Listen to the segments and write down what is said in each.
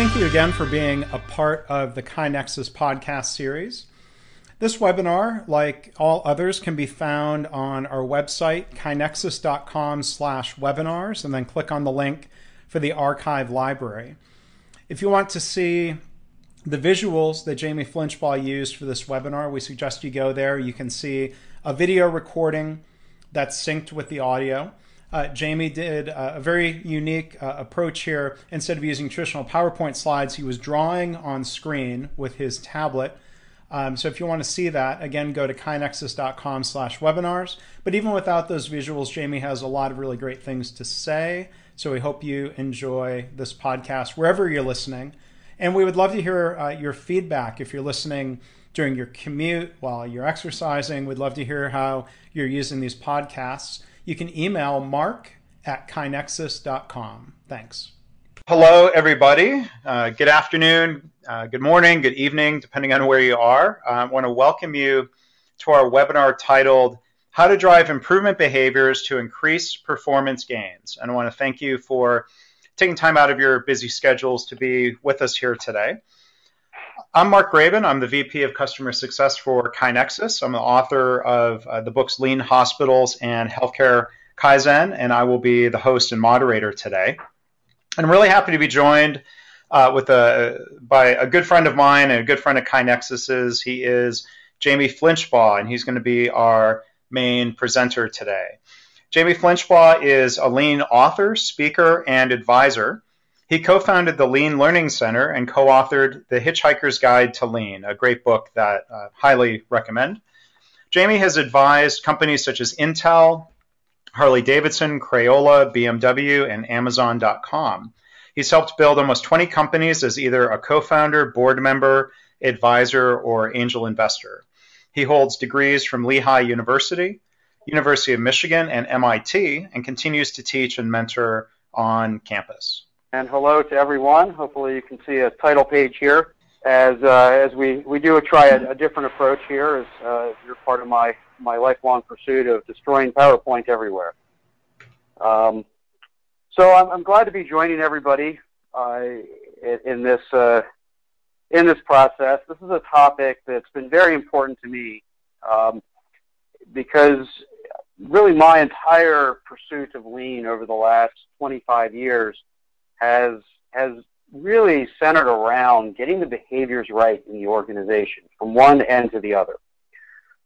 thank you again for being a part of the KaiNexus podcast series. This webinar, like all others, can be found on our website, kainexus.com slash webinars, and then click on the link for the archive library. If you want to see the visuals that Jamie Flinchbaugh used for this webinar, we suggest you go there. You can see a video recording that's synced with the audio. Uh, Jamie did a very unique uh, approach here. Instead of using traditional PowerPoint slides, he was drawing on screen with his tablet. Um, so if you want to see that, again, go to kainexus.com slash webinars. But even without those visuals, Jamie has a lot of really great things to say. So we hope you enjoy this podcast wherever you're listening. And we would love to hear uh, your feedback if you're listening during your commute, while you're exercising. We'd love to hear how you're using these podcasts you can email mark at kainexus.com. Thanks. Hello, everybody. Uh, good afternoon, uh, good morning, good evening, depending on where you are. Uh, I want to welcome you to our webinar titled How to Drive Improvement Behaviors to Increase Performance Gains. And I want to thank you for taking time out of your busy schedules to be with us here today. I'm Mark Graban. I'm the VP of Customer Success for KaiNexus. I'm the author of uh, the books Lean Hospitals and Healthcare Kaizen, and I will be the host and moderator today. And I'm really happy to be joined uh, with a by a good friend of mine and a good friend of KaiNexus's. He is Jamie Flinchbaugh, and he's going to be our main presenter today. Jamie Flinchbaugh is a lean author, speaker, and advisor. He co founded the Lean Learning Center and co authored The Hitchhiker's Guide to Lean, a great book that I uh, highly recommend. Jamie has advised companies such as Intel, Harley Davidson, Crayola, BMW, and Amazon.com. He's helped build almost 20 companies as either a co founder, board member, advisor, or angel investor. He holds degrees from Lehigh University, University of Michigan, and MIT, and continues to teach and mentor on campus and hello to everyone. Hopefully you can see a title page here as uh, as we, we do try a, a different approach here as uh, you're part of my, my lifelong pursuit of destroying PowerPoint everywhere. Um, so I'm, I'm glad to be joining everybody uh, in, this uh, in this process. This is a topic that's been very important to me um, because really my entire pursuit of lean over the last 25 years has has really centered around getting the behaviors right in the organization from one end to the other.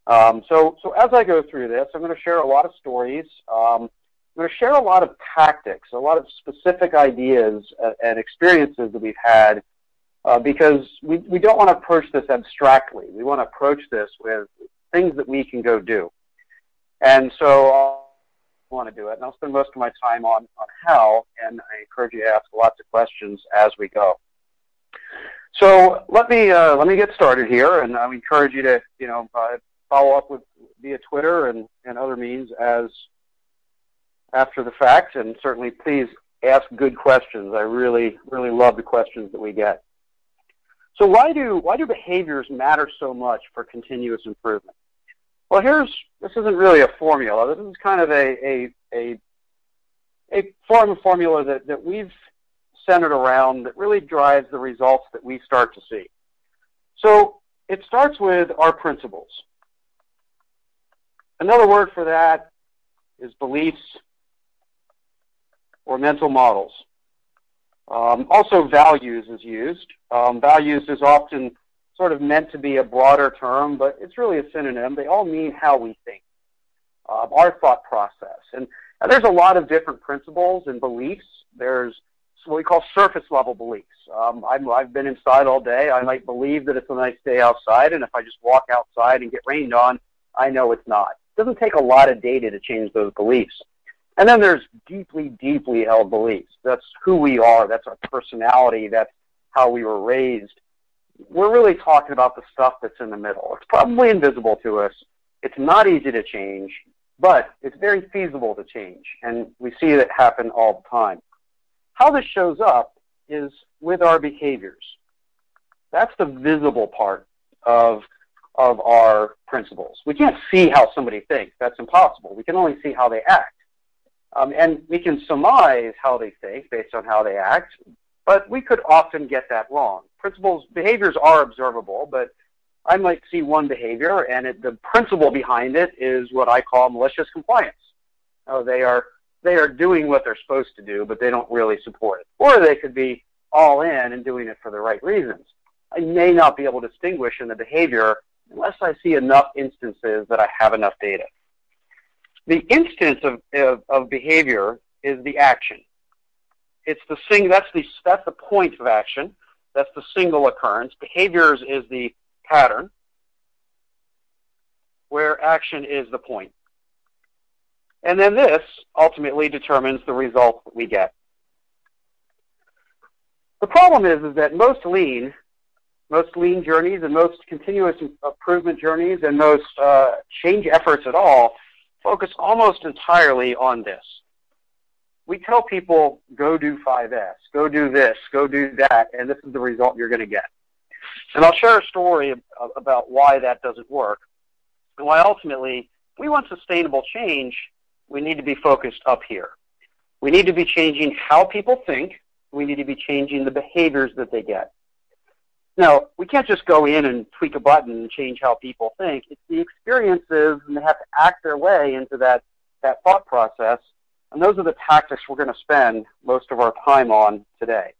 Um, so, so as I go through this, I'm going to share a lot of stories. Um, I'm going to share a lot of tactics, a lot of specific ideas and experiences that we've had uh, because we, we don't want to approach this abstractly. We want to approach this with things that we can go do. And so want to do it. And I'll spend most of my time on, on how, and I encourage you to ask lots of questions as we go. So let me uh, let me get started here, and I encourage you to you know uh, follow up with via Twitter and, and other means as after the fact, and certainly please ask good questions. I really really love the questions that we get. So why do why do behaviors matter so much for continuous improvement? Well, here's this isn't really a formula. This is kind of a a a, a form of formula that, that we've centered around that really drives the results that we start to see. So it starts with our principles. Another word for that is beliefs or mental models. Um, also, values is used. Um, values is often sort of meant to be a broader term, but it's really a synonym. They all mean how we think, uh, our thought process. And, and there's a lot of different principles and beliefs. There's what we call surface level beliefs. Um, i have been inside all day. I might believe that it's a nice day outside, and if I just walk outside and get rained on, I know it's not. It doesn't take a lot of data to change those beliefs. And then there's deeply, deeply held beliefs. That's who we are. That's our personality. That's how we were raised we're really talking about the stuff that's in the middle. It's probably invisible to us. It's not easy to change, but it's very feasible to change, and we see it happen all the time. How this shows up is with our behaviors. That's the visible part of, of our principles. We can't see how somebody thinks. That's impossible. We can only see how they act. Um, and we can surmise how they think based on how they act, But we could often get that wrong. Principles, behaviors are observable, but I might see one behavior, and it, the principle behind it is what I call malicious compliance. Oh, they are they are doing what they're supposed to do, but they don't really support it. Or they could be all in and doing it for the right reasons. I may not be able to distinguish in the behavior unless I see enough instances that I have enough data. The instance of, of, of behavior is the action. It's the sing, that's the, that's the point of action. That's the single occurrence. Behaviors is the pattern, where action is the point. And then this ultimately determines the result that we get. The problem is, is that most lean, most lean journeys and most continuous improvement journeys and most uh, change efforts at all focus almost entirely on this. We tell people, go do 5S, go do this, go do that, and this is the result you're going to get. And I'll share a story about why that doesn't work and why ultimately we want sustainable change, we need to be focused up here. We need to be changing how people think. We need to be changing the behaviors that they get. Now, we can't just go in and tweak a button and change how people think. It's the experiences, and they have to act their way into that, that thought process. And those are the tactics we're going to spend most of our time on today.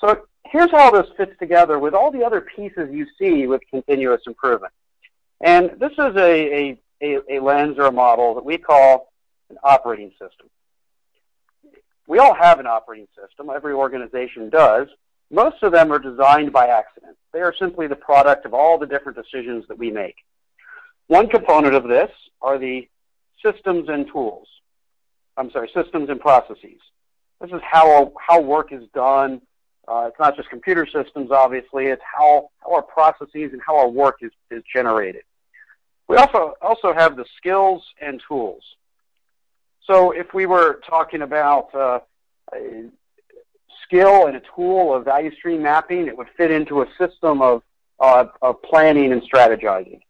So here's how this fits together with all the other pieces you see with continuous improvement. And this is a, a, a, lens or a model that we call an operating system. We all have an operating system. Every organization does. Most of them are designed by accident. They are simply the product of all the different decisions that we make. One component of this are the systems and tools. I'm sorry, systems and processes. This is how, how work is done, uh, it's not just computer systems, obviously. It's how, how our processes and how our work is, is generated. We also, also have the skills and tools. So if we were talking about uh, a skill and a tool of value stream mapping, it would fit into a system of, uh, of planning and strategizing.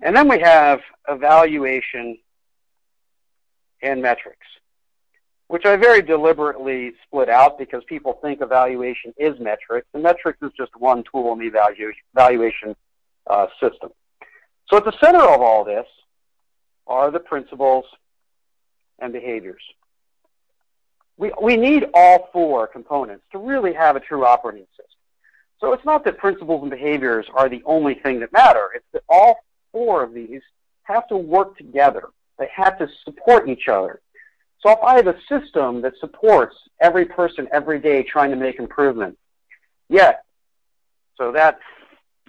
And then we have evaluation and metrics which I very deliberately split out because people think evaluation is metrics, and metrics is just one tool in the evaluation uh, system. So at the center of all this are the principles and behaviors. We, we need all four components to really have a true operating system. So it's not that principles and behaviors are the only thing that matter. It's that all four of these have to work together. They have to support each other. So if I have a system that supports every person every day trying to make improvement, yeah, so that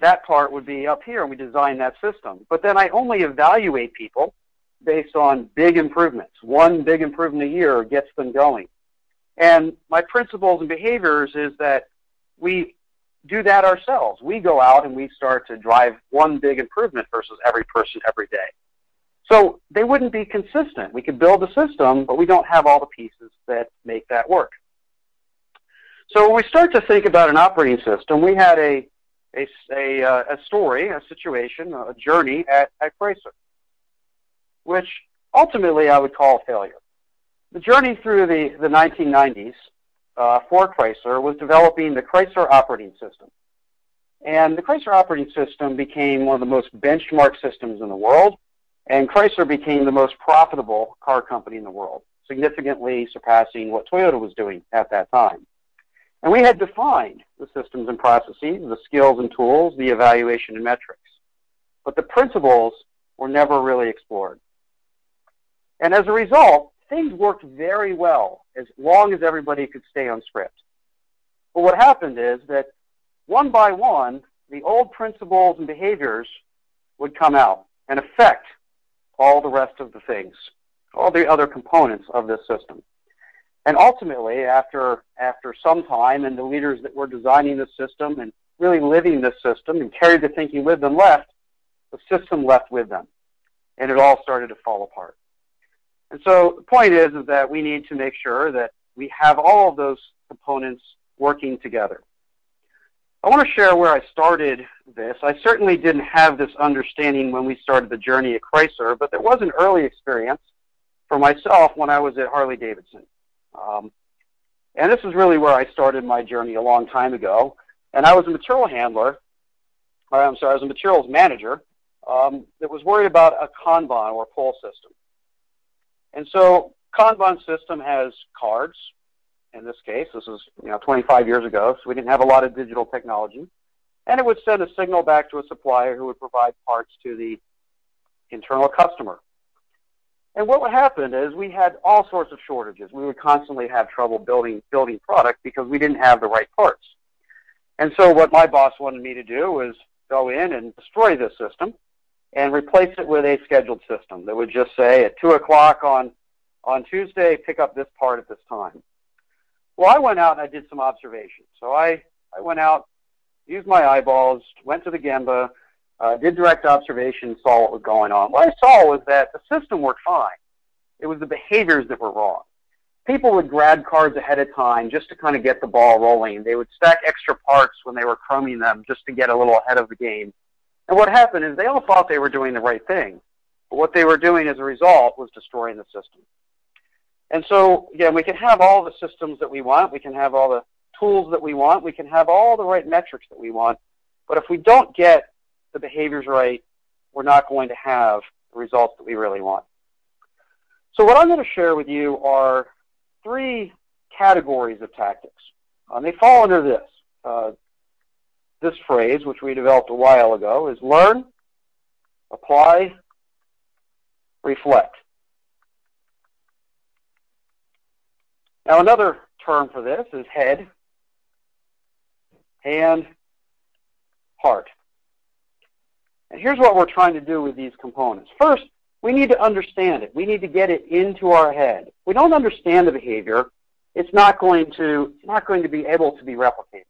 that part would be up here and we design that system. But then I only evaluate people based on big improvements. One big improvement a year gets them going. And my principles and behaviors is that we do that ourselves. We go out and we start to drive one big improvement versus every person every day. So they wouldn't be consistent. We could build a system, but we don't have all the pieces that make that work. So when we start to think about an operating system, we had a, a, a, uh, a story, a situation, a journey at, at Chrysler, which ultimately I would call failure. The journey through the, the 1990s uh, for Chrysler was developing the Chrysler operating system. And the Chrysler operating system became one of the most benchmark systems in the world. And Chrysler became the most profitable car company in the world, significantly surpassing what Toyota was doing at that time. And we had defined the systems and processes, the skills and tools, the evaluation and metrics. But the principles were never really explored. And as a result, things worked very well as long as everybody could stay on script. But what happened is that one by one, the old principles and behaviors would come out and affect all the rest of the things, all the other components of this system. And ultimately, after, after some time, and the leaders that were designing the system and really living this system and carried the thinking with them left, the system left with them. And it all started to fall apart. And so the point is, is that we need to make sure that we have all of those components working together. I want to share where I started this. I certainly didn't have this understanding when we started the journey at Chrysler, but there was an early experience for myself when I was at Harley Davidson. Um, And this is really where I started my journey a long time ago. And I was a material handler, or I'm sorry, I was a materials manager um, that was worried about a Kanban or pull system. And so Kanban system has cards. In this case, this is you know 25 years ago, so we didn't have a lot of digital technology. And it would send a signal back to a supplier who would provide parts to the internal customer. And what would happen is we had all sorts of shortages. We would constantly have trouble building building product because we didn't have the right parts. And so what my boss wanted me to do was go in and destroy this system and replace it with a scheduled system that would just say at 2 o'clock on, on Tuesday, pick up this part at this time. Well, I went out and I did some observations. So I, I went out, used my eyeballs, went to the Gemba, uh, did direct observation, saw what was going on. What I saw was that the system worked fine. It was the behaviors that were wrong. People would grab cards ahead of time just to kind of get the ball rolling. They would stack extra parts when they were chroming them just to get a little ahead of the game. And what happened is they all thought they were doing the right thing. But what they were doing as a result was destroying the system. And so, again, we can have all the systems that we want. We can have all the tools that we want. We can have all the right metrics that we want. But if we don't get the behaviors right, we're not going to have the results that we really want. So what I'm going to share with you are three categories of tactics. Um, they fall under this. Uh, this phrase, which we developed a while ago, is learn, apply, reflect. Now, another term for this is head, hand, heart. And here's what we're trying to do with these components. First, we need to understand it. We need to get it into our head. If we don't understand the behavior, it's not going to, it's not going to be able to be replicated.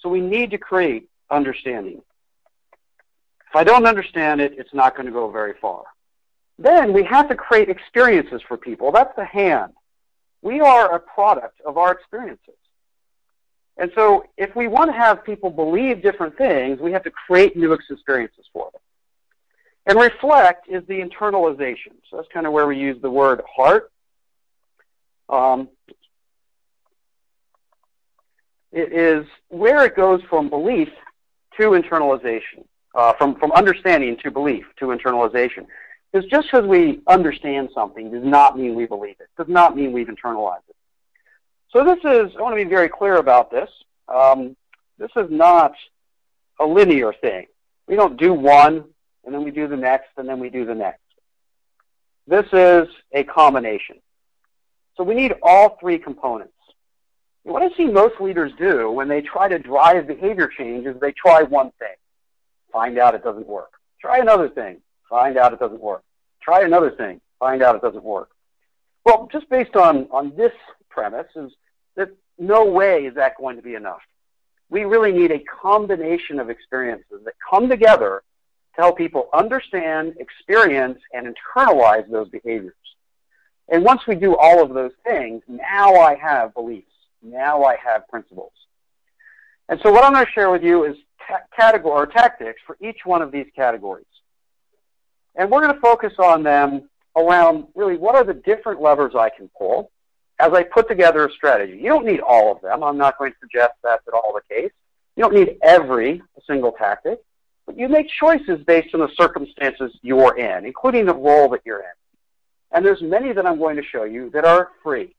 So we need to create understanding. If I don't understand it, it's not going to go very far. Then we have to create experiences for people. That's the hand. We are a product of our experiences. And so if we want to have people believe different things, we have to create new experiences for them. And reflect is the internalization. So that's kind of where we use the word heart. Um, it is where it goes from belief to internalization, uh, from, from understanding to belief to internalization. Because just because we understand something does not mean we believe it, does not mean we've internalized it. So this is, I want to be very clear about this. Um, this is not a linear thing. We don't do one, and then we do the next, and then we do the next. This is a combination. So we need all three components. What I see most leaders do when they try to drive behavior change is they try one thing, find out it doesn't work. Try another thing, find out it doesn't work. Try another thing, find out it doesn't work. Well, just based on, on this premise is that no way is that going to be enough. We really need a combination of experiences that come together to help people understand, experience, and internalize those behaviors. And once we do all of those things, now I have beliefs. Now I have principles. And so what I'm going to share with you is ta- category or tactics for each one of these categories. And we're going to focus on them around really what are the different levers I can pull as I put together a strategy. You don't need all of them. I'm not going to suggest that's at all the case. You don't need every single tactic, but you make choices based on the circumstances you're in, including the role that you're in. And there's many that I'm going to show you that are free.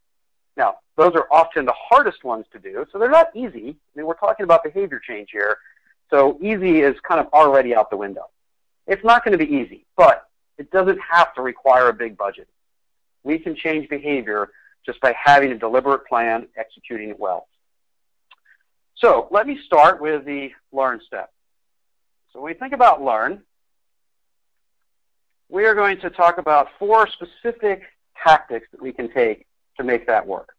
Now, those are often the hardest ones to do, so they're not easy. I mean, we're talking about behavior change here, so easy is kind of already out the window. It's not going to be easy, but it doesn't have to require a big budget. We can change behavior just by having a deliberate plan, executing it well. So let me start with the learn step. So when we think about learn, we are going to talk about four specific tactics that we can take to make that work.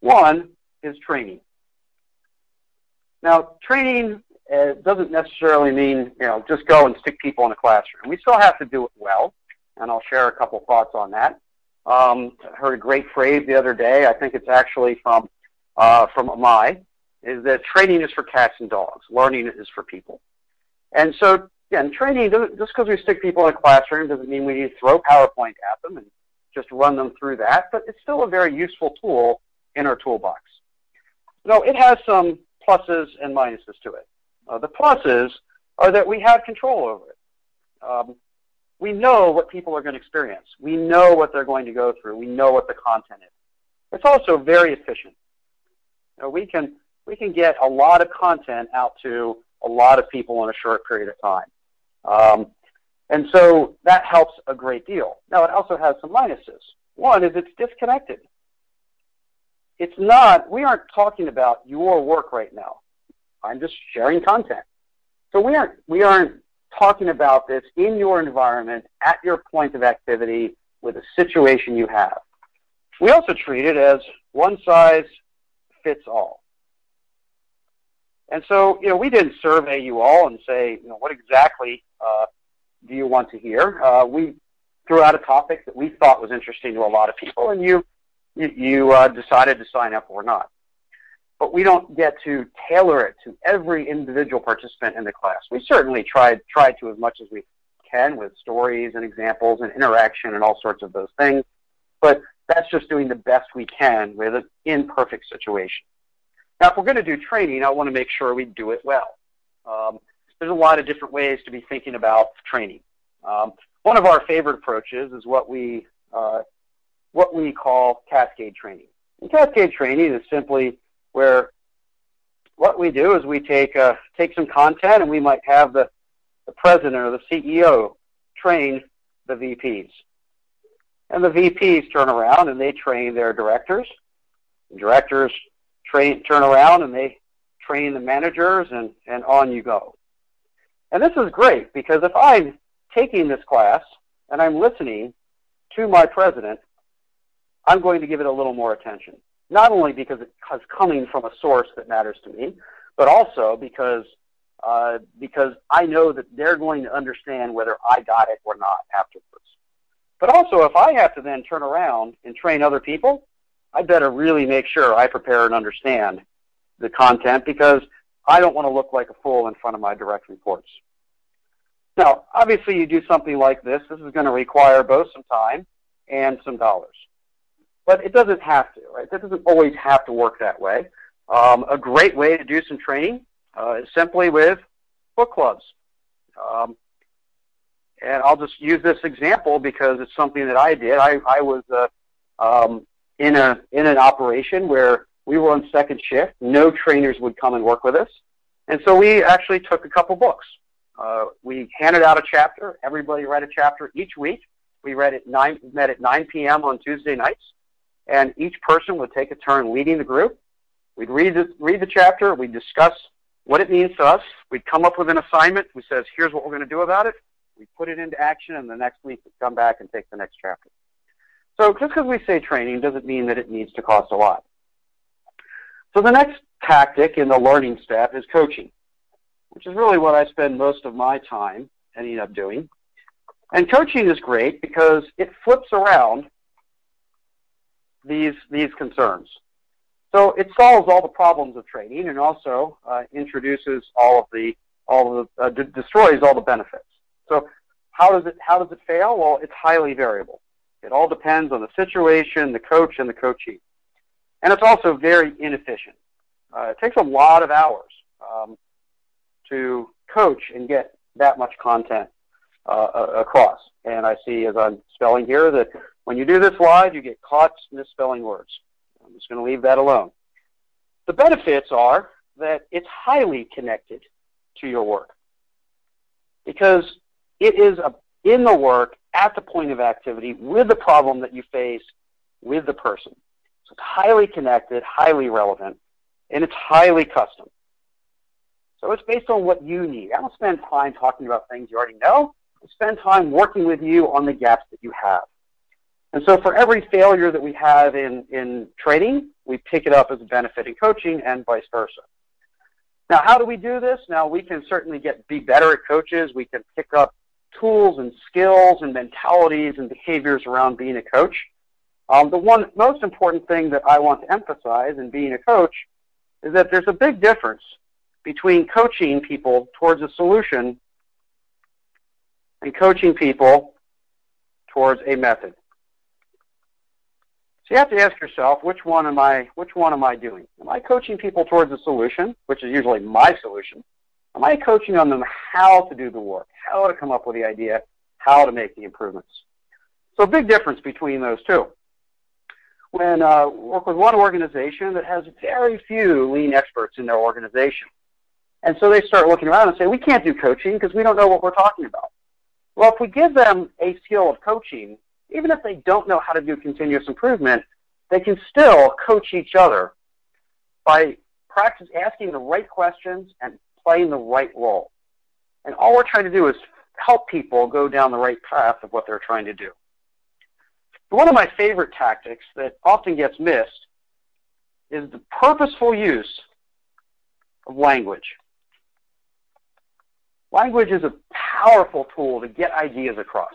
One is training. Now, training uh, doesn't necessarily mean you know just go and stick people in a classroom. We still have to do it well, and I'll share a couple thoughts on that. Um, I heard a great phrase the other day. I think it's actually from uh, from Amai, is that training is for cats and dogs. Learning is for people. And so, again, training just because we stick people in a classroom doesn't mean we need to throw PowerPoint at them and just run them through that, but it's still a very useful tool in our toolbox. No, it has some pluses and minuses to it. Uh, the pluses are that we have control over it. Um, we know what people are going to experience. We know what they're going to go through. We know what the content is. It's also very efficient. You know, we can we can get a lot of content out to a lot of people in a short period of time. Um, and so that helps a great deal. Now, it also has some minuses. One is it's disconnected. It's not, we aren't talking about your work right now. I'm just sharing content. So we aren't, we aren't talking about this in your environment, at your point of activity, with a situation you have. We also treat it as one size fits all. And so, you know, we didn't survey you all and say, you know, what exactly uh, do you want to hear? Uh, we threw out a topic that we thought was interesting to a lot of people, and you you, uh, decided to sign up or not. But we don't get to tailor it to every individual participant in the class. We certainly tried tried to as much as we can with stories and examples and interaction and all sorts of those things. But that's just doing the best we can with an imperfect situation. Now, if we're going to do training, I want to make sure we do it well. Um, there's a lot of different ways to be thinking about training. Um, one of our favorite approaches is what we uh, what we call cascade training. And cascade training is simply where what we do is we take uh, take some content and we might have the, the president or the CEO train the VPs. And the VPs turn around and they train their directors. The directors train, turn around and they train the managers and, and on you go. And this is great because if I'm taking this class and I'm listening to my president, I'm going to give it a little more attention. Not only because it's coming from a source that matters to me, but also because uh, because I know that they're going to understand whether I got it or not afterwards. But also, if I have to then turn around and train other people, I better really make sure I prepare and understand the content because I don't want to look like a fool in front of my direct reports. Now, obviously, you do something like this. This is going to require both some time and some dollars. But it doesn't have to, right? That doesn't always have to work that way. Um, a great way to do some training uh, is simply with book clubs. Um, and I'll just use this example because it's something that I did. I, I was uh, um, in a in an operation where we were on second shift. No trainers would come and work with us, and so we actually took a couple books. Uh, we handed out a chapter. Everybody read a chapter each week. We read at nine met at 9 p.m. on Tuesday nights, and each person would take a turn leading the group. We'd read the, read the chapter. We'd discuss what it means to us. We'd come up with an assignment. We says, here's what we're going to do about it. We put it into action, and the next week we'd come back and take the next chapter. So just because we say training doesn't mean that it needs to cost a lot. So the next tactic in the learning step is coaching, which is really what I spend most of my time ending up doing. And coaching is great because it flips around these these concerns. So it solves all the problems of training and also uh, introduces all of the all of the uh, d- destroys all the benefits. So how does it how does it fail? Well, it's highly variable. It all depends on the situation, the coach, and the coachee. And it's also very inefficient. Uh, it takes a lot of hours um, to coach and get that much content uh, across. And I see as I'm spelling here that when you do this live, you get caught misspelling words. I'm just going to leave that alone. The benefits are that it's highly connected to your work because it is a, in the work at the point of activity with the problem that you face with the person. So it's highly connected, highly relevant, and it's highly custom. So it's based on what you need. I don't spend time talking about things you already know. I spend time working with you on the gaps that you have. And so for every failure that we have in, in training, we pick it up as a benefit in coaching and vice versa. Now, how do we do this? Now, we can certainly get be better at coaches. We can pick up tools and skills and mentalities and behaviors around being a coach. Um, the one most important thing that I want to emphasize in being a coach is that there's a big difference between coaching people towards a solution and coaching people towards a method. So you have to ask yourself, which one am I, which one am I doing? Am I coaching people towards a solution, which is usually my solution? Am I coaching on them how to do the work, how to come up with the idea, how to make the improvements? So a big difference between those two. When uh, work with one organization that has very few lean experts in their organization, and so they start looking around and say, we can't do coaching because we don't know what we're talking about. Well, if we give them a skill of coaching, even if they don't know how to do continuous improvement, they can still coach each other by practice asking the right questions and playing the right role. And all we're trying to do is help people go down the right path of what they're trying to do. One of my favorite tactics that often gets missed is the purposeful use of language. Language is a powerful tool to get ideas across.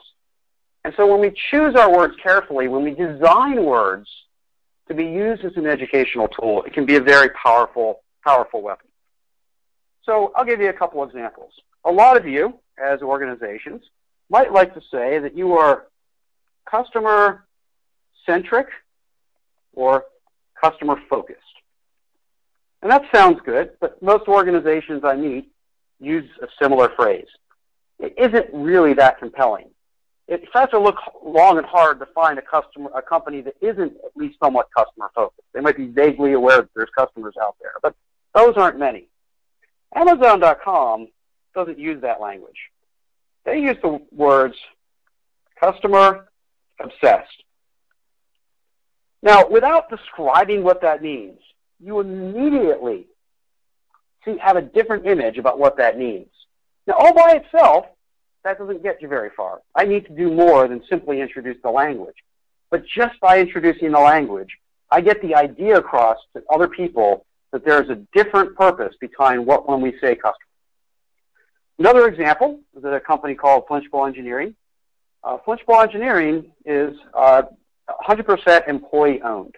And so when we choose our words carefully, when we design words to be used as an educational tool, it can be a very powerful, powerful weapon. So I'll give you a couple examples. A lot of you, as organizations, might like to say that you are customer centric or customer focused. And that sounds good, but most organizations I meet use a similar phrase. It isn't really that compelling it has to look long and hard to find a customer, a company that isn't at least somewhat customer focused. They might be vaguely aware that there's customers out there, but those aren't many. Amazon.com doesn't use that language. They use the words customer obsessed. Now, without describing what that means, you immediately see, have a different image about what that means. Now, all by itself, that doesn't get you very far. I need to do more than simply introduce the language. But just by introducing the language, I get the idea across to other people that there's a different purpose behind what when we say customer. Another example is at a company called Flinchbaugh Engineering. Uh, Flinchbaugh Engineering is uh, 100% employee owned.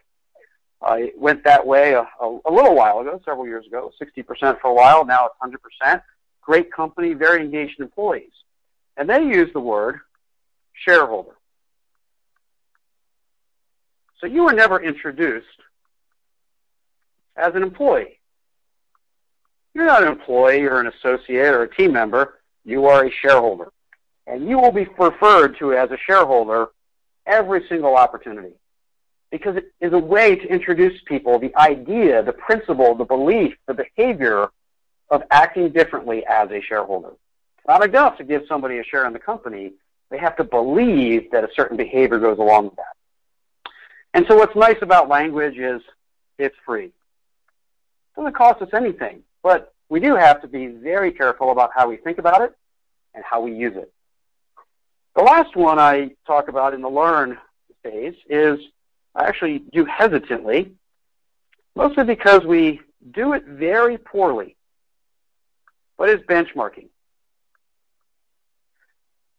Uh, it went that way a, a, a, little while ago, several years ago, 60% for a while, now it's 100%. Great company, very engaged employees. And they use the word shareholder. So you were never introduced as an employee. You're not an employee or an associate or a team member. You are a shareholder. And you will be referred to as a shareholder every single opportunity because it is a way to introduce people the idea, the principle, the belief, the behavior of acting differently as a shareholder not enough to give somebody a share in the company. They have to believe that a certain behavior goes along with that. And so what's nice about language is it's free. It doesn't cost us anything, but we do have to be very careful about how we think about it and how we use it. The last one I talk about in the learn phase is I actually do hesitantly, mostly because we do it very poorly. What is benchmarking?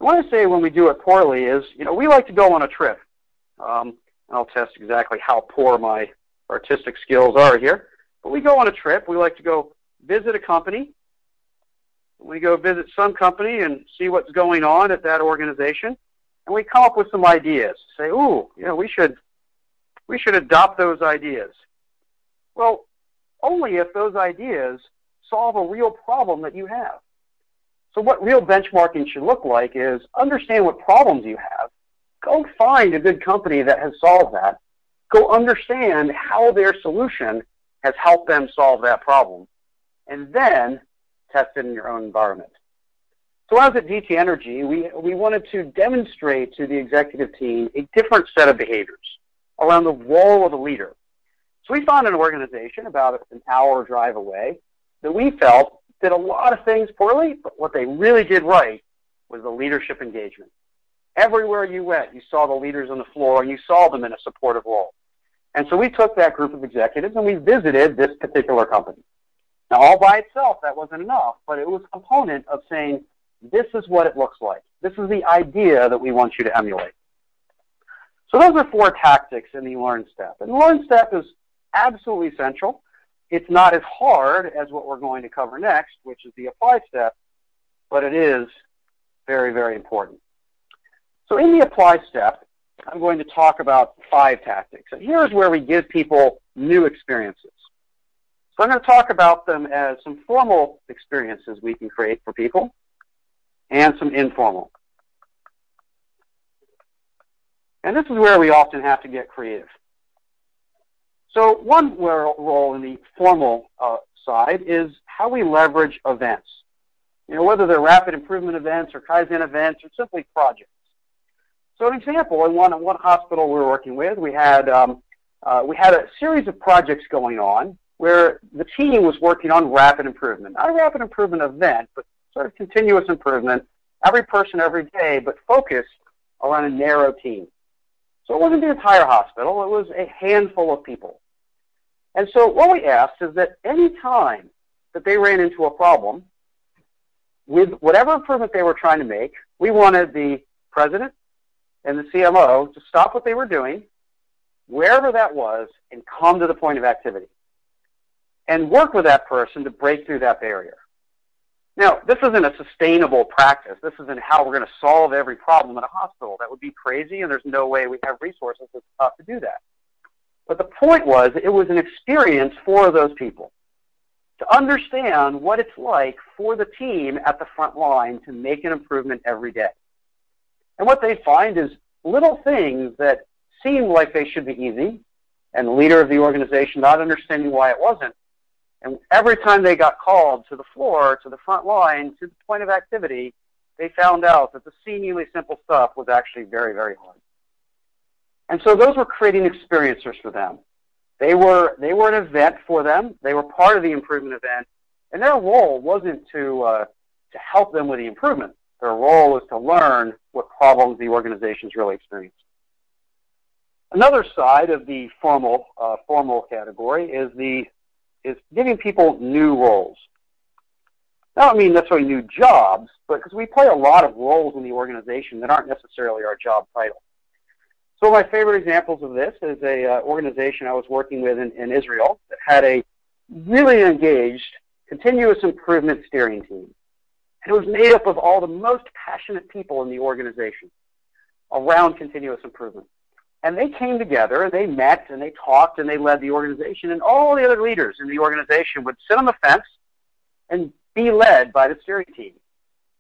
What to say when we do it poorly is, you know, we like to go on a trip. Um, I'll test exactly how poor my artistic skills are here. But we go on a trip. We like to go visit a company. We go visit some company and see what's going on at that organization, and we come up with some ideas. Say, "Ooh, you know, we should we should adopt those ideas." Well, only if those ideas solve a real problem that you have. So what real benchmarking should look like is understand what problems you have. Go find a good company that has solved that. Go understand how their solution has helped them solve that problem. And then test it in your own environment. So as at DTE Energy, we, we wanted to demonstrate to the executive team a different set of behaviors around the role of a leader. So we found an organization about an hour drive away that we felt did a lot of things poorly, but what they really did right was the leadership engagement. Everywhere you went, you saw the leaders on the floor and you saw them in a supportive role. And so we took that group of executives and we visited this particular company. Now, all by itself, that wasn't enough, but it was a component of saying, this is what it looks like. This is the idea that we want you to emulate. So those are four tactics in the learn step. And the learn step is absolutely essential. It's not as hard as what we're going to cover next, which is the apply step, but it is very, very important. So in the apply step, I'm going to talk about five tactics. And here's where we give people new experiences. So I'm going to talk about them as some formal experiences we can create for people and some informal. And this is where we often have to get creative. So one role in the formal uh, side is how we leverage events. You know, whether they're rapid improvement events or Kaizen events or simply projects. So an example, in one, one hospital we were working with, we had, um, uh, we had a series of projects going on where the team was working on rapid improvement. Not a rapid improvement event, but sort of continuous improvement, every person every day, but focused around a narrow team. So it wasn't the entire hospital, it was a handful of people. And so what we asked is that any time that they ran into a problem with whatever improvement they were trying to make, we wanted the president and the CMO to stop what they were doing, wherever that was, and come to the point of activity. And work with that person to break through that barrier. Now, this isn't a sustainable practice. This isn't how we're going to solve every problem in a hospital. That would be crazy, and there's no way we have resources to, uh, to do that. But the point was, it was an experience for those people to understand what it's like for the team at the front line to make an improvement every day. And what they find is little things that seem like they should be easy, and the leader of the organization not understanding why it wasn't. And every time they got called to the floor, to the front line, to the point of activity, they found out that the seemingly simple stuff was actually very, very hard. And so those were creating experiencers for them. They were, they were an event for them. They were part of the improvement event. And their role wasn't to, uh, to help them with the improvement. Their role was to learn what problems the organization is really experiencing. Another side of the formal, uh, formal category is, the, is giving people new roles. I don't mean necessarily new jobs, but because we play a lot of roles in the organization that aren't necessarily our job title. So my favorite examples of this is a uh, organization I was working with in, in Israel that had a really engaged continuous improvement steering team. And it was made up of all the most passionate people in the organization around continuous improvement. And they came together and they met and they talked and they led the organization and all the other leaders in the organization would sit on the fence and be led by the steering team.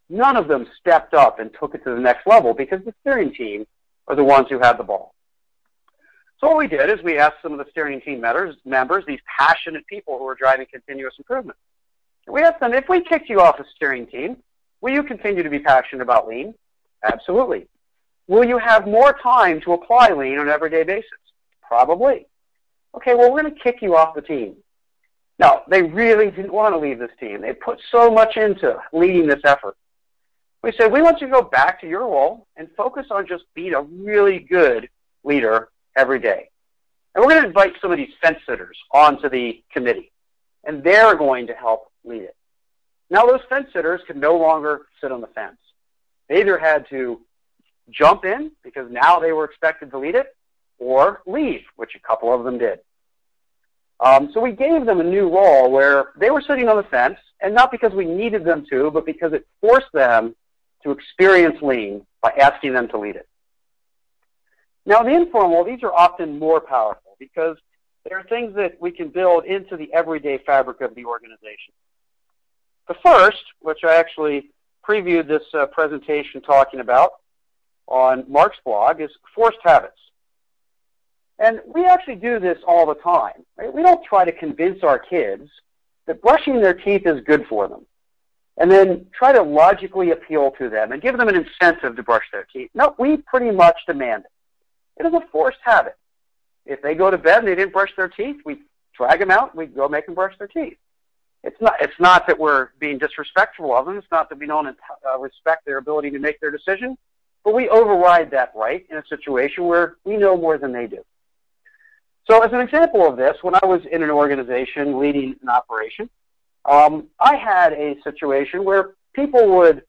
None of them stepped up and took it to the next level because the steering team are the ones who had the ball. So what we did is we asked some of the steering team members, these passionate people who were driving continuous improvement. We asked them, if we kicked you off the steering team, will you continue to be passionate about lean? Absolutely. Will you have more time to apply lean on an everyday basis? Probably. Okay, well, we're going to kick you off the team. Now, they really didn't want to leave this team. They put so much into leading this effort. We said, we want you to go back to your role and focus on just being a really good leader every day. And we're going to invite some of these fence sitters onto the committee, and they're going to help lead it. Now, those fence sitters can no longer sit on the fence. They either had to jump in because now they were expected to lead it, or leave, which a couple of them did. Um, so we gave them a new role where they were sitting on the fence, and not because we needed them to, but because it forced them to experience lean by asking them to lead it. Now, the informal, these are often more powerful because there are things that we can build into the everyday fabric of the organization. The first, which I actually previewed this uh, presentation talking about on Mark's blog, is forced habits. And we actually do this all the time. Right? We don't try to convince our kids that brushing their teeth is good for them and then try to logically appeal to them and give them an incentive to brush their teeth. No, we pretty much demand it. It is a forced habit. If they go to bed and they didn't brush their teeth, we drag them out. We go make them brush their teeth. It's not. It's not that we're being disrespectful of them. It's not that we don't uh, respect their ability to make their decision, but we override that right in a situation where we know more than they do. So, as an example of this, when I was in an organization leading an operation, um, I had a situation where people would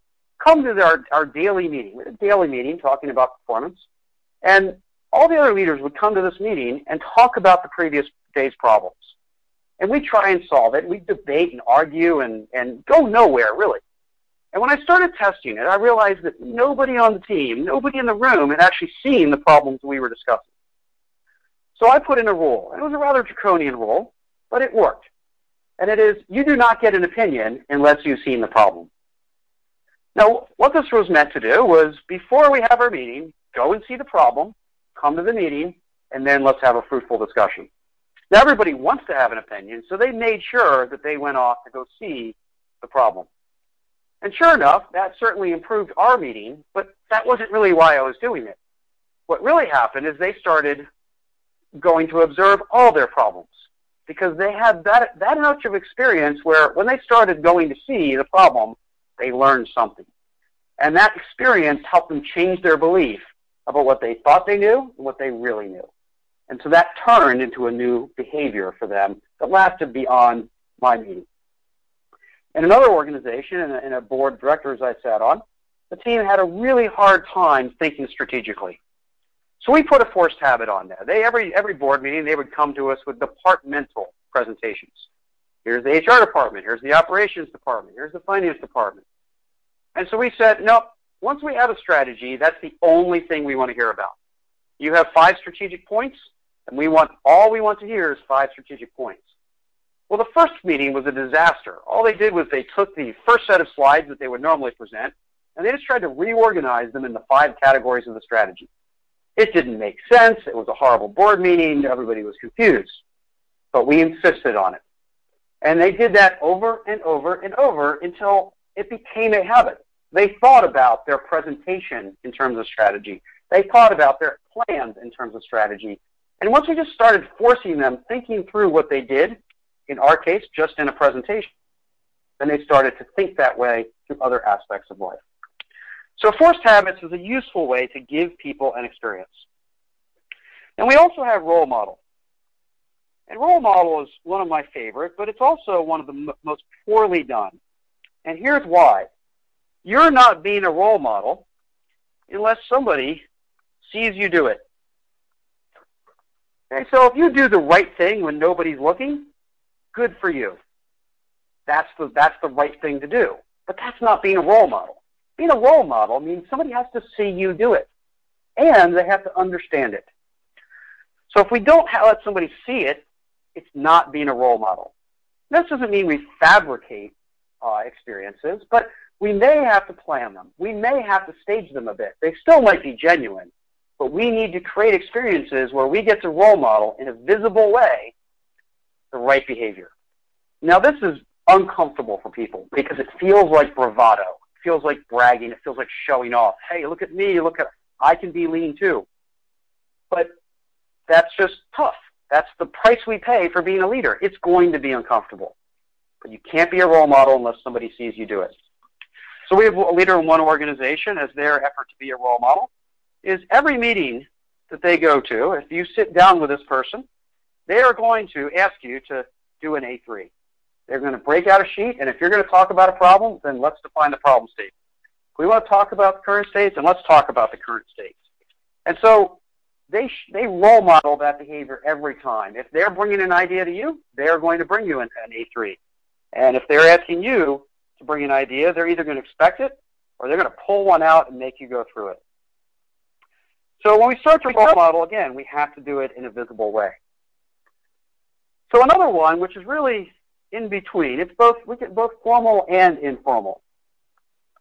come to our, our daily meeting, a daily meeting talking about performance, and all the other leaders would come to this meeting and talk about the previous day's problems. And we try and solve it. We debate and argue and, and go nowhere, really. And when I started testing it, I realized that nobody on the team, nobody in the room had actually seen the problems we were discussing. So I put in a rule. It was a rather draconian rule, but it worked. And it is, you do not get an opinion unless you've seen the problem. Now, what this was meant to do was, before we have our meeting, go and see the problem, come to the meeting, and then let's have a fruitful discussion. Now, everybody wants to have an opinion, so they made sure that they went off to go see the problem. And sure enough, that certainly improved our meeting, but that wasn't really why I was doing it. What really happened is they started going to observe all their problems because they had that, that much of experience where when they started going to see the problem, they learned something. And that experience helped them change their belief about what they thought they knew and what they really knew. And so that turned into a new behavior for them that lasted beyond my meeting. In another organization, in a, in a board of directors I sat on, the team had a really hard time thinking strategically. So we put a forced habit on there. They every every board meeting they would come to us with departmental presentations. Here's the HR department. Here's the operations department. Here's the finance department. And so we said, no, once we have a strategy, that's the only thing we want to hear about. You have five strategic points, and we want all we want to hear is five strategic points. Well, the first meeting was a disaster. All they did was they took the first set of slides that they would normally present, and they just tried to reorganize them in the five categories of the strategy. It didn't make sense. It was a horrible board meeting. Everybody was confused. But we insisted on it. And they did that over and over and over until it became a habit. They thought about their presentation in terms of strategy. They thought about their plans in terms of strategy. And once we just started forcing them thinking through what they did, in our case, just in a presentation, then they started to think that way through other aspects of life. So forced habits is a useful way to give people an experience. And we also have role model. And role model is one of my favorite, but it's also one of the m- most poorly done. And here's why. You're not being a role model unless somebody sees you do it. Okay, so if you do the right thing when nobody's looking, good for you. That's the, that's the right thing to do. But that's not being a role model. Being a role model means somebody has to see you do it, and they have to understand it. So if we don't let somebody see it, it's not being a role model. This doesn't mean we fabricate uh, experiences, but we may have to plan them. We may have to stage them a bit. They still might be genuine, but we need to create experiences where we get to role model in a visible way the right behavior. Now, this is uncomfortable for people because it feels like bravado feels like bragging. It feels like showing off. Hey, look at me. Look at I can be lean too. But that's just tough. That's the price we pay for being a leader. It's going to be uncomfortable. But you can't be a role model unless somebody sees you do it. So we have a leader in one organization as their effort to be a role model is every meeting that they go to, if you sit down with this person, they are going to ask you to do an A3. They're going to break out a sheet, and if you're going to talk about a problem, then let's define the problem state. If we want to talk about the current states, then let's talk about the current states. And so they, they role model that behavior every time. If they're bringing an idea to you, they're going to bring you an, an A3. And if they're asking you to bring an idea, they're either going to expect it or they're going to pull one out and make you go through it. So when we start to role model, again, we have to do it in a visible way. So another one, which is really in between. It's both we get both formal and informal.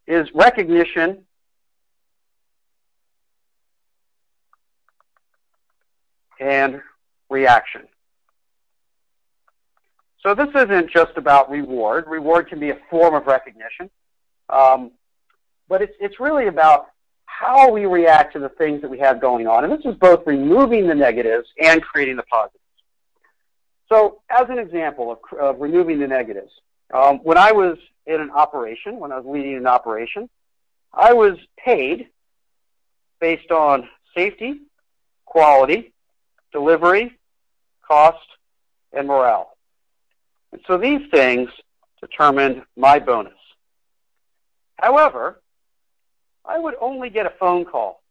Is recognition and reaction. So this isn't just about reward. Reward can be a form of recognition, um, but it's it's really about how we react to the things that we have going on. And this is both removing the negatives and creating the positives. So as an example of, of removing the negatives, um, when I was in an operation, when I was leading an operation, I was paid based on safety, quality, delivery, cost, and morale. And so these things determined my bonus. However, I would only get a phone call.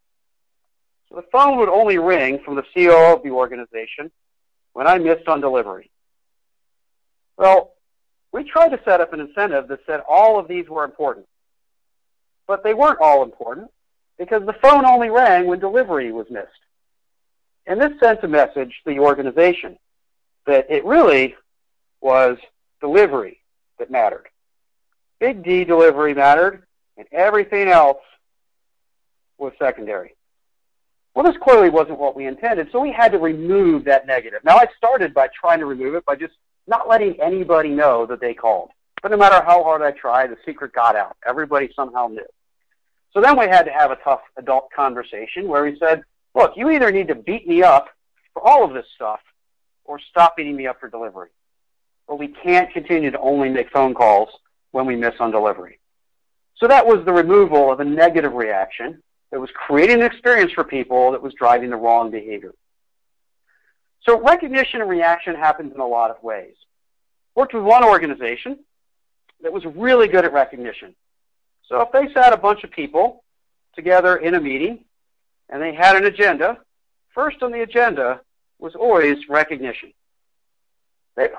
So the phone would only ring from the CEO of the organization when I missed on delivery? Well, we tried to set up an incentive that said all of these were important. but they weren't all important because the phone only rang when delivery was missed. And this sent a message to the organization that it really was delivery that mattered. Big D delivery mattered, and everything else was secondary. Well, this clearly wasn't what we intended, so we had to remove that negative. Now, I started by trying to remove it by just not letting anybody know that they called. But no matter how hard I tried, the secret got out. Everybody somehow knew. So then we had to have a tough adult conversation where we said, look, you either need to beat me up for all of this stuff or stop beating me up for delivery. But we can't continue to only make phone calls when we miss on delivery. So that was the removal of a negative reaction that was creating an experience for people that was driving the wrong behavior. So recognition and reaction happens in a lot of ways. Worked with one organization that was really good at recognition. So if they sat a bunch of people together in a meeting and they had an agenda, first on the agenda was always recognition.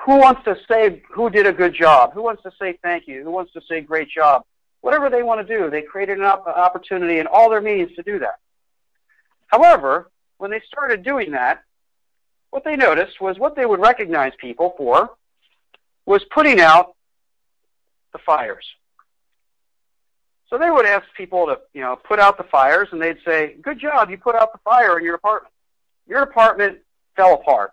Who wants to say who did a good job? Who wants to say thank you? Who wants to say great job? Whatever they want to do, they created an opportunity in all their meetings to do that. However, when they started doing that, what they noticed was what they would recognize people for was putting out the fires. So they would ask people to, you know, put out the fires, and they'd say, "Good job, you put out the fire in your apartment. Your apartment fell apart,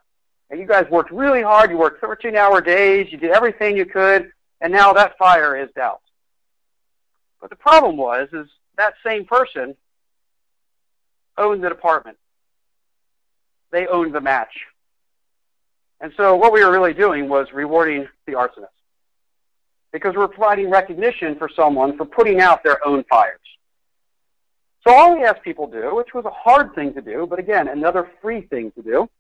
and you guys worked really hard. You worked 13-hour days. You did everything you could, and now that fire is doused." But the problem was, is that same person owned the department. They owned the match. And so what we were really doing was rewarding the arsonist because we're providing recognition for someone for putting out their own fires. So all we asked people to do, which was a hard thing to do, but again, another free thing to do,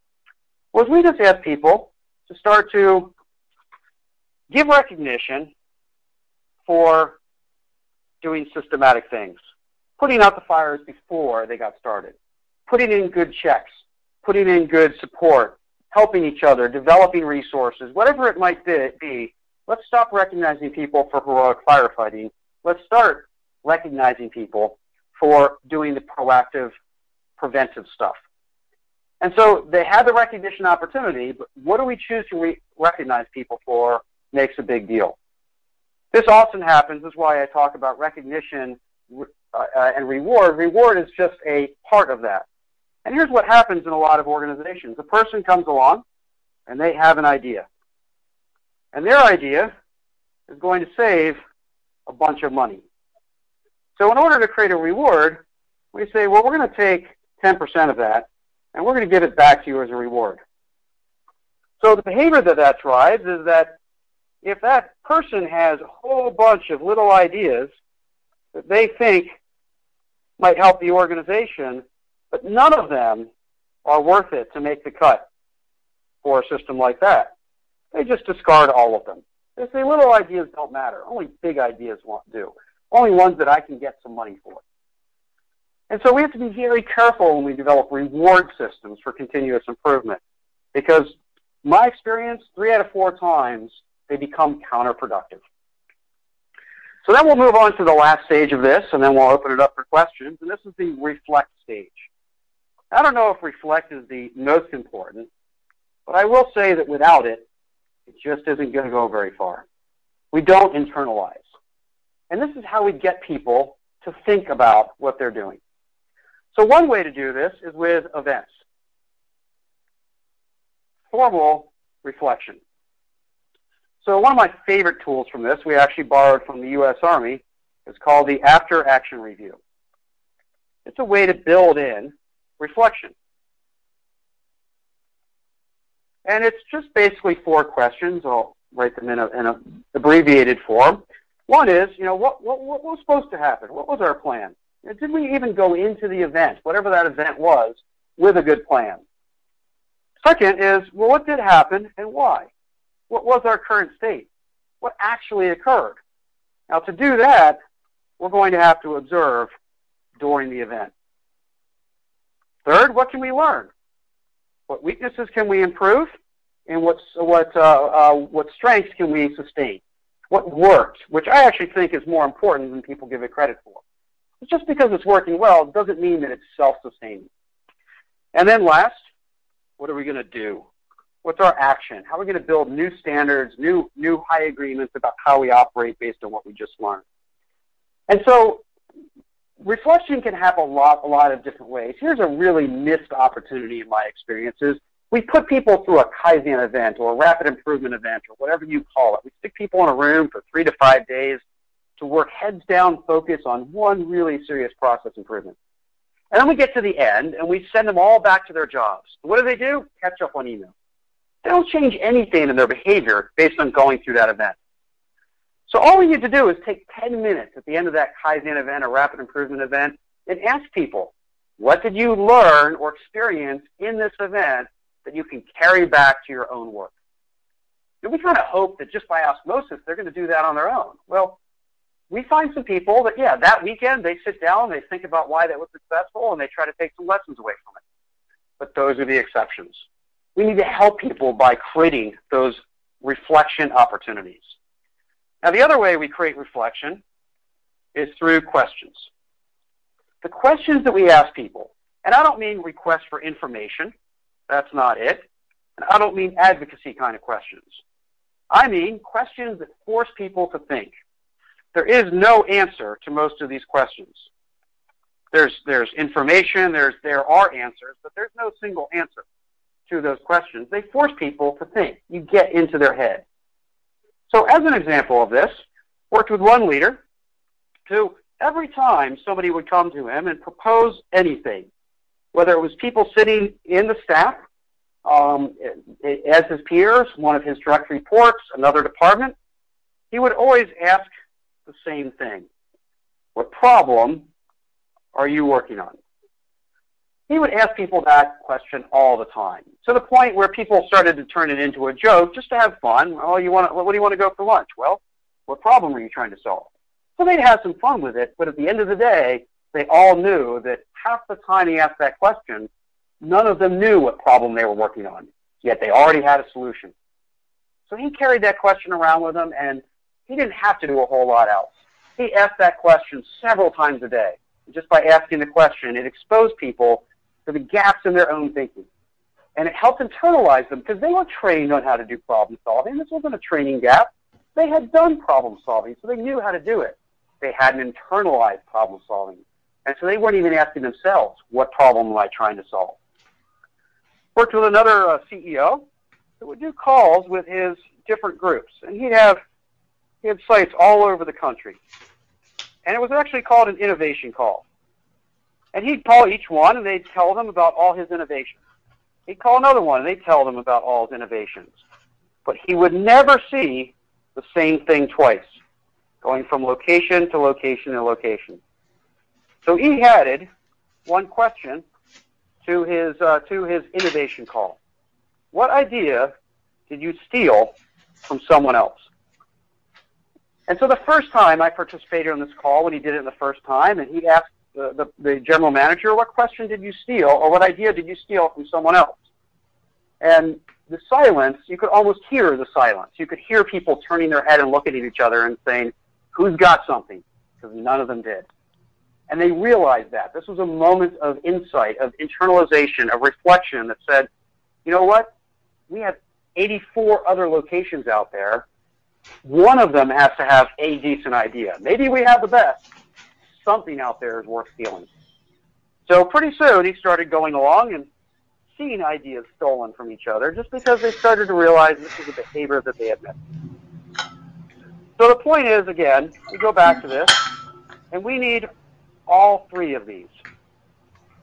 was we just asked people to start to give recognition for doing systematic things, putting out the fires before they got started, putting in good checks, putting in good support, helping each other, developing resources, whatever it might be, let's stop recognizing people for heroic firefighting. Let's start recognizing people for doing the proactive, preventive stuff. And so they had the recognition opportunity, but what do we choose to re- recognize people for makes a big deal. This often happens. This is why I talk about recognition uh, uh, and reward. Reward is just a part of that. And here's what happens in a lot of organizations. A person comes along and they have an idea. And their idea is going to save a bunch of money. So in order to create a reward, we say, well, we're going to take 10% of that and we're going to give it back to you as a reward. So the behavior that that drives is that if that person has a whole bunch of little ideas that they think might help the organization, but none of them are worth it to make the cut for a system like that. They just discard all of them. They say little ideas don't matter. Only big ideas won't do. Only ones that I can get some money for. And so we have to be very careful when we develop reward systems for continuous improvement. Because my experience, three out of four times, they become counterproductive. So then we'll move on to the last stage of this, and then we'll open it up for questions. And this is the reflect stage. I don't know if reflect is the most important, but I will say that without it, it just isn't going to go very far. We don't internalize. And this is how we get people to think about what they're doing. So one way to do this is with events. Formal reflection. So one of my favorite tools from this, we actually borrowed from the U.S. Army, is called the After Action Review. It's a way to build in reflection. And it's just basically four questions. I'll write them in an abbreviated form. One is, you know, what, what, what was supposed to happen? What was our plan? Did we even go into the event, whatever that event was, with a good plan? Second is, well, what did happen and why? What was our current state? What actually occurred? Now, to do that, we're going to have to observe during the event. Third, what can we learn? What weaknesses can we improve? And what, what, uh, uh, what strengths can we sustain? What worked, which I actually think is more important than people give it credit for. just because it's working well doesn't mean that it's self-sustaining. And then last, what are we going to do? What's our action? How are we going to build new standards, new new high agreements about how we operate based on what we just learned? And so reflection can happen a lot, a lot of different ways. Here's a really missed opportunity in my experiences. We put people through a Kaizen event or a rapid improvement event or whatever you call it. We stick people in a room for three to five days to work heads down focus on one really serious process improvement. And then we get to the end and we send them all back to their jobs. What do they do? Catch up on email. They don't change anything in their behavior based on going through that event. So all we need to do is take 10 minutes at the end of that Kaizen event or rapid improvement event and ask people, what did you learn or experience in this event that you can carry back to your own work? And we kind of hope that just by osmosis they're going to do that on their own. Well, we find some people that, yeah, that weekend they sit down, they think about why that was successful, and they try to take some lessons away from it. But those are the exceptions. We need to help people by creating those reflection opportunities. Now, the other way we create reflection is through questions. The questions that we ask people, and I don't mean requests for information, that's not it. And I don't mean advocacy kind of questions. I mean questions that force people to think. There is no answer to most of these questions. There's, there's information, there's, there are answers, but there's no single answer to those questions. They force people to think. You get into their head. So as an example of this, worked with one leader who every time somebody would come to him and propose anything, whether it was people sitting in the staff um, as his peers, one of his direct reports, another department, he would always ask the same thing. What problem are you working on? He would ask people that question all the time, to the point where people started to turn it into a joke just to have fun. Oh, you want to, what do you want to go for lunch? Well, what problem are you trying to solve? So they'd have some fun with it, but at the end of the day, they all knew that half the time he asked that question, none of them knew what problem they were working on, yet they already had a solution. So he carried that question around with him, and he didn't have to do a whole lot else. He asked that question several times a day. Just by asking the question, it exposed people to the gaps in their own thinking. And it helped internalize them because they were trained on how to do problem solving. This wasn't a training gap. They had done problem solving, so they knew how to do it. They hadn't internalized problem solving. And so they weren't even asking themselves, what problem am I trying to solve? Worked with another uh, CEO that would do calls with his different groups. And he'd have, he had sites all over the country. And it was actually called an innovation call. And he'd call each one and they'd tell them about all his innovations. He'd call another one and they'd tell them about all his innovations. But he would never see the same thing twice, going from location to location to location. So he added one question to his, uh, to his innovation call. What idea did you steal from someone else? And so the first time I participated in this call, when he did it the first time, and he asked the, the, general manager, what question did you steal or what idea did you steal from someone else? And the silence, you could almost hear the silence. You could hear people turning their head and looking at each other and saying, who's got something? Because none of them did. And they realized that. This was a moment of insight, of internalization, of reflection that said, you know what? We have 84 other locations out there. One of them has to have a decent idea. Maybe we have the best, something out there is worth stealing. So pretty soon he started going along and seeing ideas stolen from each other just because they started to realize this was a behavior that they had missed. So the point is, again, we go back to this, and we need all three of these.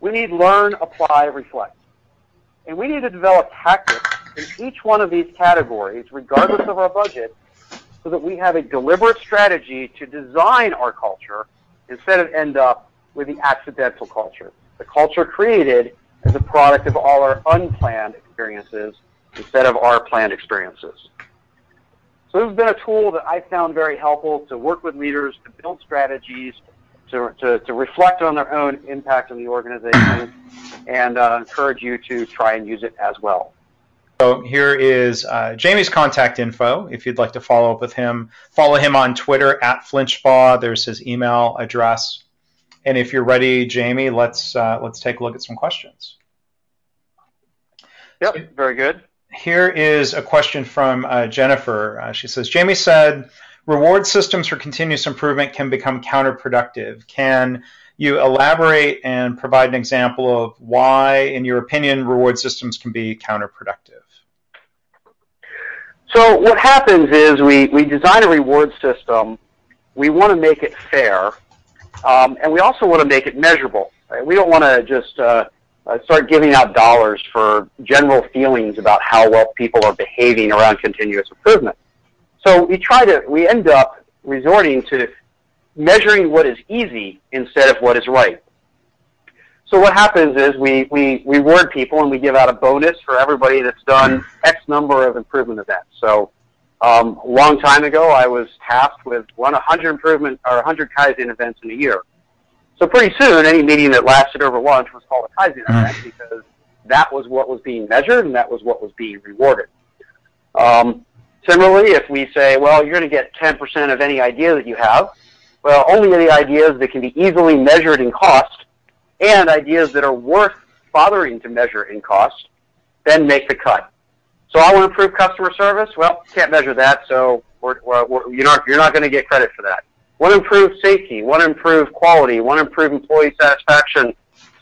We need learn, apply, reflect. And we need to develop tactics in each one of these categories, regardless of our budget, so that we have a deliberate strategy to design our culture instead of end up with the accidental culture. The culture created as a product of all our unplanned experiences instead of our planned experiences. So this has been a tool that I found very helpful to work with leaders, to build strategies, to, to, to reflect on their own impact on the organization, and uh, encourage you to try and use it as well. So here is uh, Jamie's contact info. If you'd like to follow up with him, follow him on Twitter at Flinchbaugh. There's his email address. And if you're ready, Jamie, let's uh, let's take a look at some questions. Yep, very good. Here is a question from uh, Jennifer. Uh, she says, Jamie said, reward systems for continuous improvement can become counterproductive. Can you elaborate and provide an example of why, in your opinion, reward systems can be counterproductive? So what happens is we, we design a reward system. We want to make it fair, um, and we also want to make it measurable. Right? We don't want to just uh, uh, start giving out dollars for general feelings about how well people are behaving around continuous improvement. So we try to, we end up resorting to measuring what is easy instead of what is right. So what happens is we, we, reward people and we give out a bonus for everybody that's done X number of improvement events. So um, a long time ago, I was tasked with run 100 improvement or 100 Kaizen events in a year. So pretty soon, any meeting that lasted over lunch was called a Kaizen event because that was what was being measured and that was what was being rewarded. Um, similarly, if we say, well, you're going to get 10% of any idea that you have, well, only the ideas that can be easily measured in cost and ideas that are worth bothering to measure in cost then make the cut. So I want to improve customer service. Well, can't measure that, so we're, we're, you're not, you're not going to get credit for that. Want to improve safety, want to improve quality, want to improve employee satisfaction.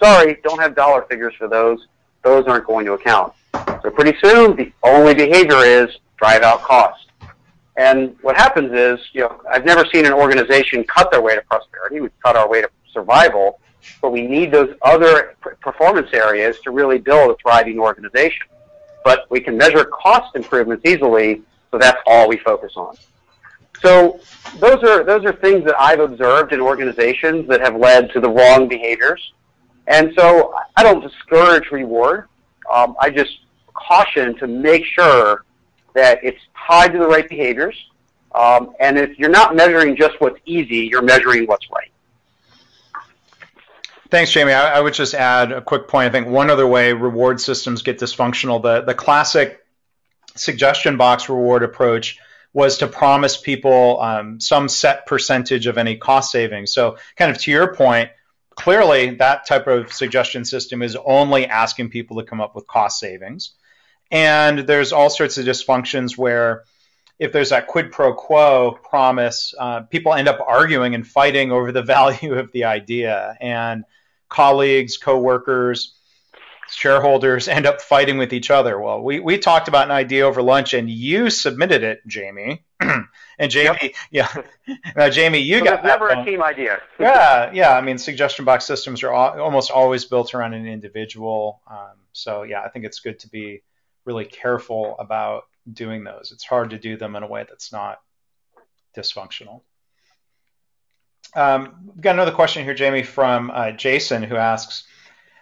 Sorry, don't have dollar figures for those. Those aren't going to account. So pretty soon, the only behavior is drive out cost. And what happens is, you know, I've never seen an organization cut their way to prosperity. We cut our way to survival, but we need those other performance areas to really build a thriving organization. But we can measure cost improvements easily, so that's all we focus on. So those are those are things that I've observed in organizations that have led to the wrong behaviors. And so I don't discourage reward. Um, I just caution to make sure that it's tied to the right behaviors. Um, and if you're not measuring just what's easy, you're measuring what's right. Thanks, Jamie. I, I, would just add a quick point. I think one other way reward systems get dysfunctional, the, the classic suggestion box reward approach was to promise people um, some set percentage of any cost savings. So, kind of to your point, clearly that type of suggestion system is only asking people to come up with cost savings. And there's all sorts of dysfunctions where if there's that quid pro quo promise, uh, people end up arguing and fighting over the value of the idea. And colleagues, coworkers, shareholders end up fighting with each other. Well, we, we talked about an idea over lunch and you submitted it, Jamie. and Jamie, yep. yeah. Now, Jamie, you so got never a team idea. yeah, yeah. I mean, suggestion box systems are almost always built around an individual. Um, so, yeah, I think it's good to be really careful about doing those. It's hard to do them in a way that's not dysfunctional. Um, we've got another question here, Jamie, from uh, Jason, who asks,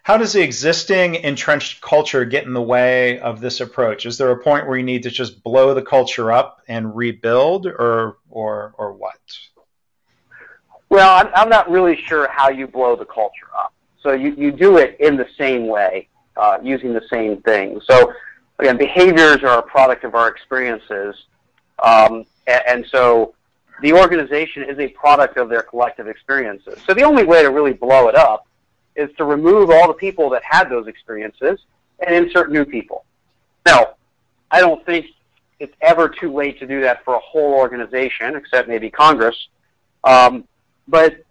how does the existing entrenched culture get in the way of this approach? Is there a point where you need to just blow the culture up and rebuild, or or or what? Well, I'm, I'm not really sure how you blow the culture up. So you, you do it in the same way, uh, using the same thing. So again, behaviors are a product of our experiences. Um, and, and, so the organization is a product of their collective experiences. So the only way to really blow it up is to remove all the people that had those experiences and insert new people. Now, I don't think it's ever too late to do that for a whole organization, except maybe Congress. Um, but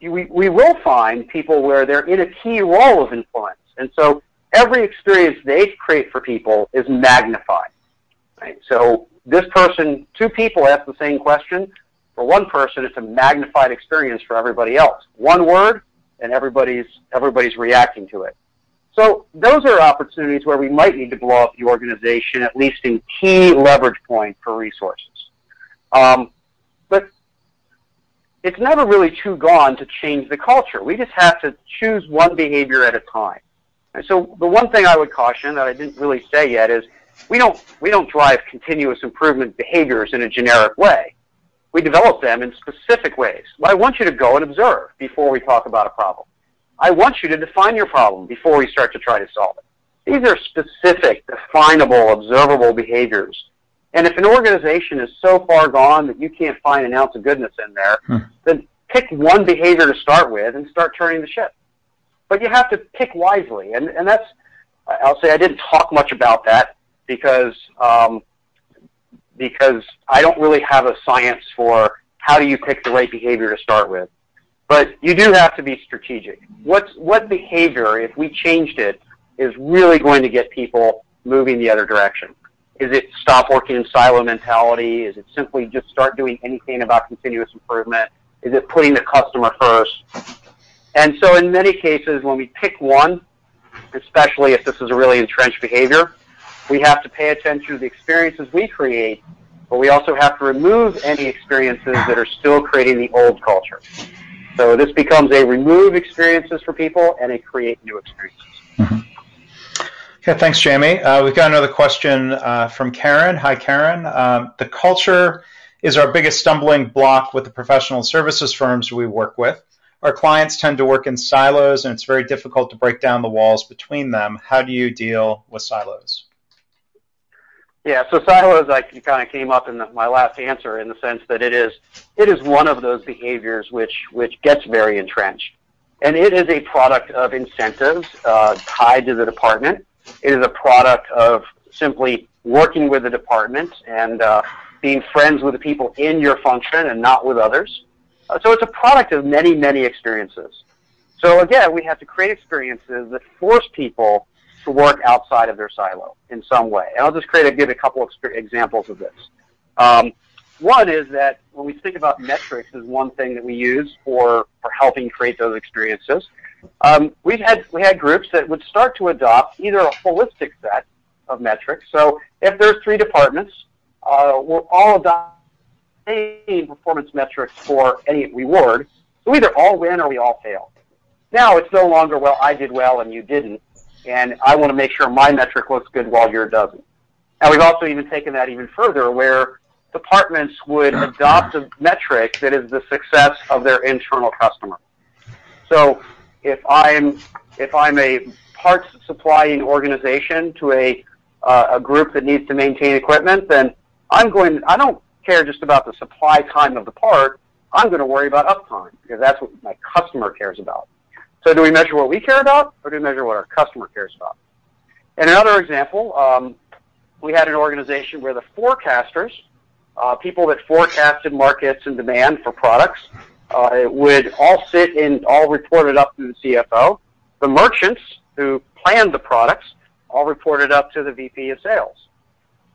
we, we will find people where they're in a key role of influence. And so every experience they create for people is magnified. Right? So this person, two people ask the same question. For one person, it's a magnified experience for everybody else. One word, and everybody's everybody's reacting to it. So those are opportunities where we might need to blow up the organization, at least in key leverage point for resources. Um, but it's never really too gone to change the culture. We just have to choose one behavior at a time. And so the one thing I would caution that I didn't really say yet is we don't we don't drive continuous improvement behaviors in a generic way. We develop them in specific ways. Well, I want you to go and observe before we talk about a problem. I want you to define your problem before we start to try to solve it. These are specific, definable, observable behaviors. And if an organization is so far gone that you can't find an ounce of goodness in there, hmm. then pick one behavior to start with and start turning the ship. But you have to pick wisely, and and that's I'll say I didn't talk much about that because um, because I don't really have a science for how do you pick the right behavior to start with. But you do have to be strategic. What's what behavior, if we changed it, is really going to get people moving the other direction? Is it stop working in silo mentality? Is it simply just start doing anything about continuous improvement? Is it putting the customer first? And so in many cases, when we pick one, especially if this is a really entrenched behavior, we have to pay attention to the experiences we create, but we also have to remove any experiences that are still creating the old culture. So this becomes a remove experiences for people and a create new experiences. Mm-hmm. Okay, thanks, Jamie. Uh, we've got another question uh, from Karen. Hi, Karen. Um, the culture is our biggest stumbling block with the professional services firms we work with. Our clients tend to work in silos, and it's very difficult to break down the walls between them. How do you deal with silos? Yeah, so silos, I kind of came up in the, my last answer in the sense that it is it is one of those behaviors which which gets very entrenched, and it is a product of incentives uh, tied to the department. It is a product of simply working with the department and uh, being friends with the people in your function and not with others. Uh, so it's a product of many many experiences. So again, we have to create experiences that force people to work outside of their silo in some way. And I'll just create a, give a couple of examples of this. Um, one is that when we think about metrics as one thing that we use for, for helping create those experiences, um, we had we had groups that would start to adopt either a holistic set of metrics. So if there's three departments, uh, we're all adopting performance metrics for any reward. So either all win or we all fail. Now it's no longer well I did well and you didn't and I want to make sure my metric looks good while yours doesn't. And we've also even taken that even further where departments would adopt a metric that is the success of their internal customer. So if I'm if I'm a parts supplying organization to a uh, a group that needs to maintain equipment, then I'm going. I don't care just about the supply time of the part. I'm going to worry about uptime because that's what my customer cares about. So do we measure what we care about, or do we measure what our customer cares about? And another example, um, we had an organization where the forecasters, uh, people that forecasted markets and demand for products, uh, would all sit and all reported up to the CFO. The merchants who planned the products all reported up to the VP of sales.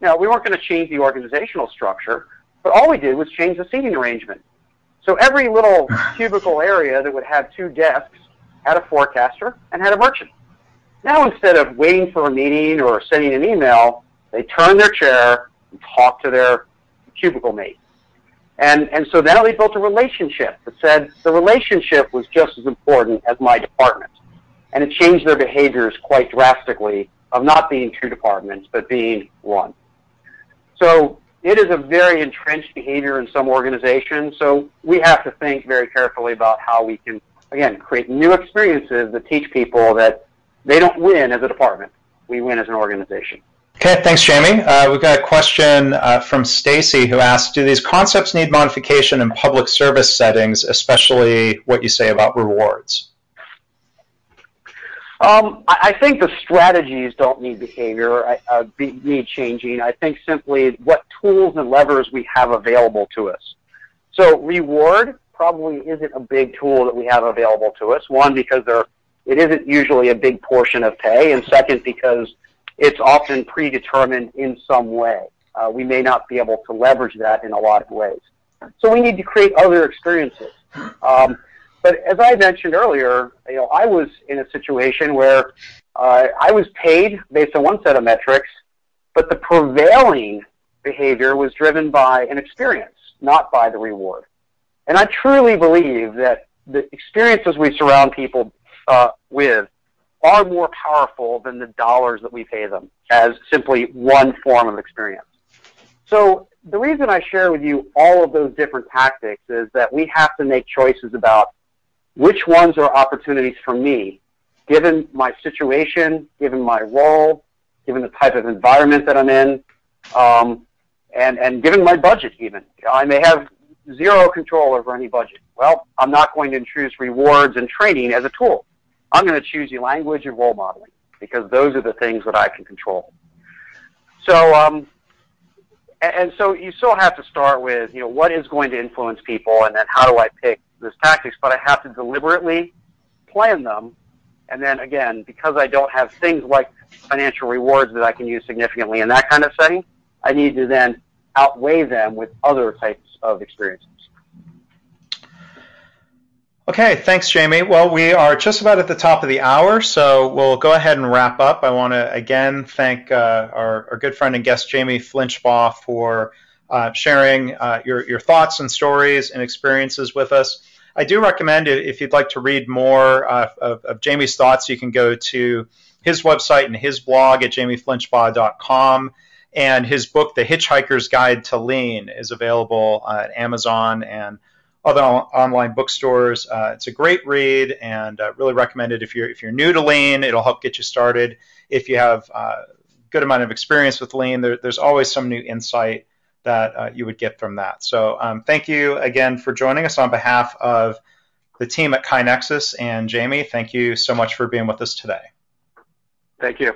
Now, we weren't going to change the organizational structure, but all we did was change the seating arrangement. So every little cubicle area that would have two desks had a forecaster, and had a merchant. Now, instead of waiting for a meeting or sending an email, they turn their chair and talk to their cubicle mate. And, and so now they built a relationship that said the relationship was just as important as my department. And it changed their behaviors quite drastically of not being two departments, but being one. So it is a very entrenched behavior in some organizations. So we have to think very carefully about how we can again, create new experiences that teach people that they don't win as a department. We win as an organization. Okay, thanks, Jamie. Uh, we've got a question uh, from Stacy who asks, do these concepts need modification in public service settings, especially what you say about rewards? Um, I, think the strategies don't need behavior, uh, be, need changing. I think simply what tools and levers we have available to us. So reward probably isn't a big tool that we have available to us. One, because there, it isn't usually a big portion of pay, and second, because it's often predetermined in some way. Uh, we may not be able to leverage that in a lot of ways. So we need to create other experiences. Um, but as I mentioned earlier, you know, I was in a situation where uh, I was paid based on one set of metrics, but the prevailing behavior was driven by an experience, not by the reward. And I truly believe that the experiences we surround people uh, with are more powerful than the dollars that we pay them as simply one form of experience. So the reason I share with you all of those different tactics is that we have to make choices about which ones are opportunities for me, given my situation, given my role, given the type of environment that I'm in, um, and, and given my budget even. I may have zero control over any budget. Well, I'm not going to choose rewards and training as a tool. I'm going to choose the language and role modeling because those are the things that I can control. So, um, and, and so you still have to start with, you know, what is going to influence people and then how do I pick those tactics, but I have to deliberately plan them. And then again, because I don't have things like financial rewards that I can use significantly in that kind of setting, I need to then outweigh them with other types of experiences. Okay, thanks, Jamie. Well, we are just about at the top of the hour, so we'll go ahead and wrap up. I want to again thank uh, our, our, good friend and guest, Jamie Flinchbaugh, for uh, sharing uh, your, your thoughts and stories and experiences with us. I do recommend if you'd like to read more uh, of, of, Jamie's thoughts, you can go to his website and his blog at jamieflinchbaugh.com. And his book, The Hitchhiker's Guide to Lean, is available at Amazon and other online bookstores. Uh, it's a great read and uh, really recommend it if you're if you're new to Lean. It'll help get you started. If you have a uh, good amount of experience with Lean, there, there's always some new insight that uh, you would get from that. So um, thank you again for joining us on behalf of the team at KaiNexus and Jamie. Thank you so much for being with us today. Thank you.